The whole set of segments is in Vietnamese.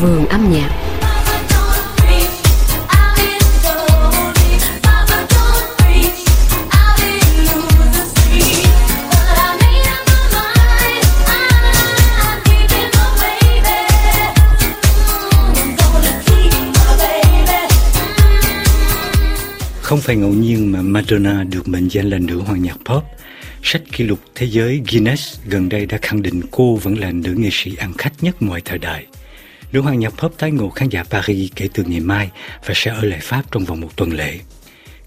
vườn âm nhạc. Không phải ngẫu nhiên mà Madonna được mệnh danh là nữ hoàng nhạc pop. Sách kỷ lục thế giới Guinness gần đây đã khẳng định cô vẫn là nữ nghệ sĩ ăn khách nhất mọi thời đại. Nữ hoàng nhạc pop tái ngộ khán giả Paris kể từ ngày mai và sẽ ở lại Pháp trong vòng một tuần lễ.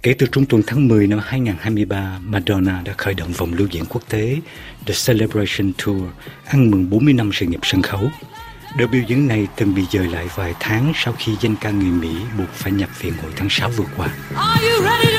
Kể từ trung tuần tháng 10 năm 2023, Madonna đã khởi động vòng lưu diễn quốc tế The Celebration Tour, ăn mừng 40 năm sự nghiệp sân khấu. Đợt biểu diễn này từng bị dời lại vài tháng sau khi danh ca người Mỹ buộc phải nhập viện hồi tháng 6 vừa qua. Are you ready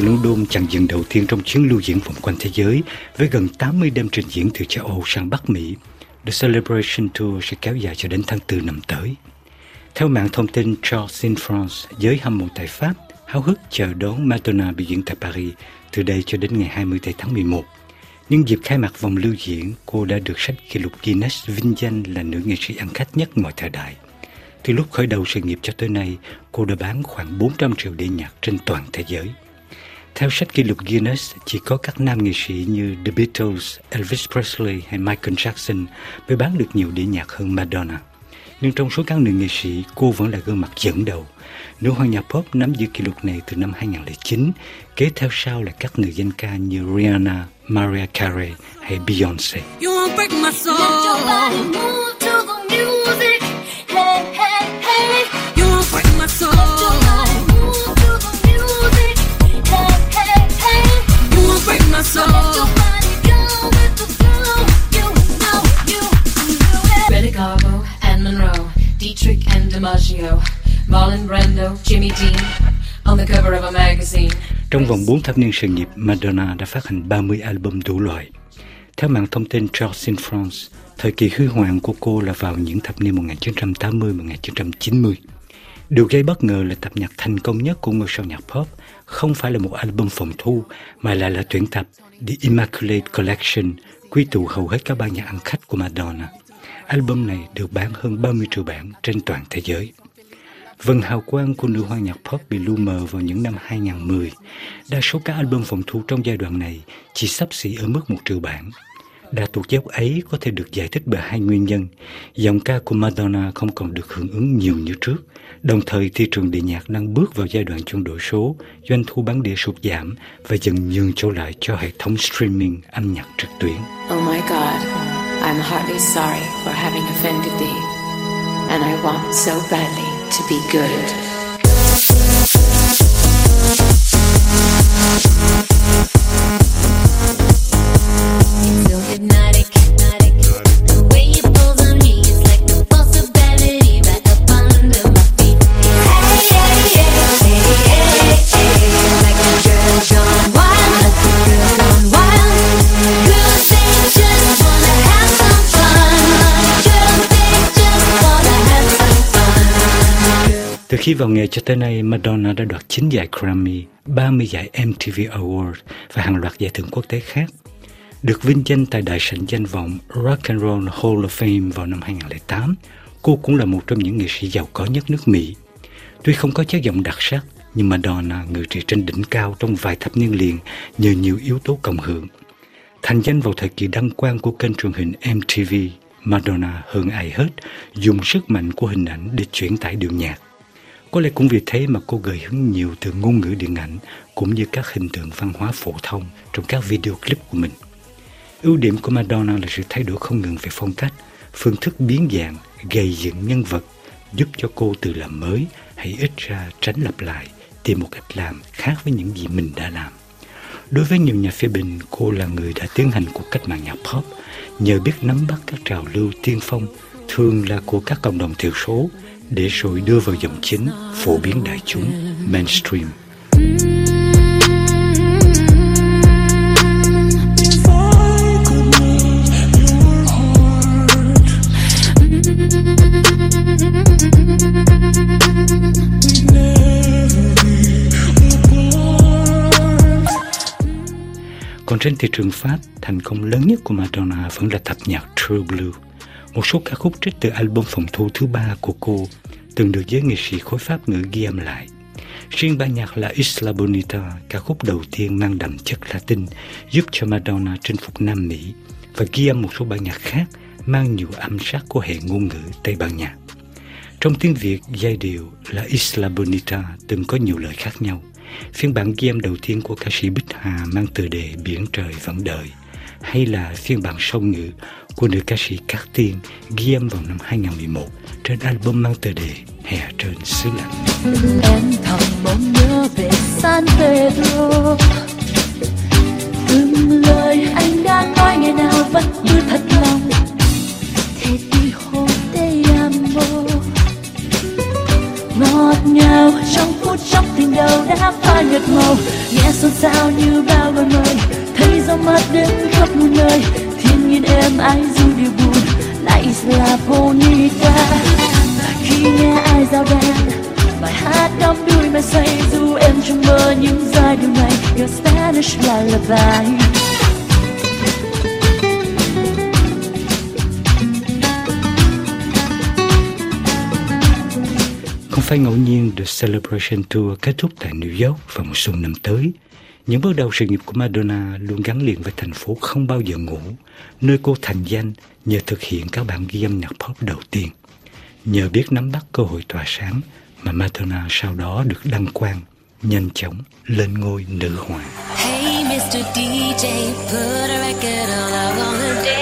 từ London chặng dừng đầu tiên trong chuyến lưu diễn vòng quanh thế giới với gần 80 đêm trình diễn từ châu Âu sang Bắc Mỹ. The Celebration Tour sẽ kéo dài cho đến tháng 4 năm tới. Theo mạng thông tin Charles in France, giới hâm mộ tại Pháp háo hức chờ đón Madonna biểu diễn tại Paris từ đây cho đến ngày 20 tháng 11. Nhưng dịp khai mạc vòng lưu diễn, cô đã được sách kỷ lục Guinness vinh danh là nữ nghệ sĩ ăn khách nhất mọi thời đại. Từ lúc khởi đầu sự nghiệp cho tới nay, cô đã bán khoảng 400 triệu đĩa nhạc trên toàn thế giới. Theo sách kỷ lục Guinness, chỉ có các nam nghệ sĩ như The Beatles, Elvis Presley hay Michael Jackson mới bán được nhiều đĩa nhạc hơn Madonna. Nhưng trong số các nữ nghệ sĩ, cô vẫn là gương mặt dẫn đầu. Nữ hoàng nhạc pop nắm giữ kỷ lục này từ năm 2009, kế theo sau là các nữ danh ca như Rihanna, Mariah Carey hay Beyoncé. You won't break my soul. DiMaggio, Marlon Brando, Jimmy Dean on the cover of a magazine. Trong vòng 4 thập niên sự nghiệp, Madonna đã phát hành 30 album đủ loại. Theo mạng thông tin Charles in France, thời kỳ huy hoàng của cô là vào những thập niên 1980-1990. Điều gây bất ngờ là tập nhạc thành công nhất của ngôi sao nhạc pop không phải là một album phòng thu mà lại là tuyển tập The Immaculate Collection quy tụ hầu hết các ban nhạc ăn khách của Madonna. Album này được bán hơn 30 triệu bản trên toàn thế giới. Vần hào quang của nữ hoàng nhạc pop bị lu mờ vào những năm 2010. Đa số các album phòng thu trong giai đoạn này chỉ sắp xỉ ở mức một triệu bản. Đà tuột dốc ấy có thể được giải thích bởi hai nguyên nhân. Giọng ca của Madonna không còn được hưởng ứng nhiều như trước. Đồng thời thị trường đĩa nhạc đang bước vào giai đoạn chuyển đổi số, doanh thu bán đĩa sụt giảm và dần nhường chỗ lại cho hệ thống streaming âm nhạc trực tuyến. Oh my God. I'm heartily sorry for having offended thee, and I want so badly to be good. Từ khi vào nghề cho tới nay, Madonna đã đoạt 9 giải Grammy, 30 giải MTV Award và hàng loạt giải thưởng quốc tế khác. Được vinh danh tại đại sảnh danh vọng Rock and Roll Hall of Fame vào năm 2008, cô cũng là một trong những nghệ sĩ giàu có nhất nước Mỹ. Tuy không có chất giọng đặc sắc, nhưng Madonna ngự trị trên đỉnh cao trong vài thập niên liền nhờ nhiều yếu tố cộng hưởng. Thành danh vào thời kỳ đăng quang của kênh truyền hình MTV, Madonna hơn ai hết dùng sức mạnh của hình ảnh để chuyển tải điệu nhạc. Có lẽ cũng vì thế mà cô gợi hứng nhiều từ ngôn ngữ điện ảnh cũng như các hình tượng văn hóa phổ thông trong các video clip của mình. Ưu điểm của Madonna là sự thay đổi không ngừng về phong cách, phương thức biến dạng, gây dựng nhân vật, giúp cho cô tự làm mới hay ít ra tránh lặp lại, tìm một cách làm khác với những gì mình đã làm. Đối với nhiều nhà phê bình, cô là người đã tiến hành cuộc cách mạng nhạc pop nhờ biết nắm bắt các trào lưu tiên phong, thường là của các cộng đồng thiểu số, để rồi đưa vào dòng chính, phổ biến đại chúng, mainstream. Còn trên thị trường Pháp, thành công lớn nhất của Madonna vẫn là tập nhạc True Blue, một số ca khúc trích từ album phòng thu thứ ba của cô, từng được giới nghệ sĩ khối Pháp ngữ ghi âm lại. Riêng ban nhạc là Isla Bonita, ca khúc đầu tiên mang đậm chất Latin, giúp cho Madonna chinh phục Nam Mỹ và ghi âm một số bản nhạc khác mang nhiều âm sắc của hệ ngôn ngữ Tây Ban Nha. Trong tiếng Việt, giai điệu là Isla Bonita từng có nhiều lời khác nhau. Phiên bản ghi âm đầu tiên của ca sĩ Bích Hà mang tựa đề Biển trời vẫn đợi hay là phiên bản song ngữ của nữ ca sĩ Cát Tiên ghi âm vào năm 2011 trên album mang tựa đề Hè trên xứ lạnh. Em thầm mong nhớ về San Pedro Từng lời anh đã nói ngày nào là Isla Bonita Khi nghe ai giao đàn, Bài hát đắm đuôi mà say, dù em trong mơ những giai điệu này Your Spanish lullaby Không phải ngẫu nhiên The Celebration Tour kết thúc tại New York vào mùa xuân năm tới. Những bước đầu sự nghiệp của Madonna luôn gắn liền với thành phố không bao giờ ngủ, nơi cô thành danh nhờ thực hiện các bản ghi âm nhạc pop đầu tiên. Nhờ biết nắm bắt cơ hội tỏa sáng mà Madonna sau đó được đăng quang, nhanh chóng lên ngôi nữ hoàng. Hey Mr. DJ, put a record on, I wanna dance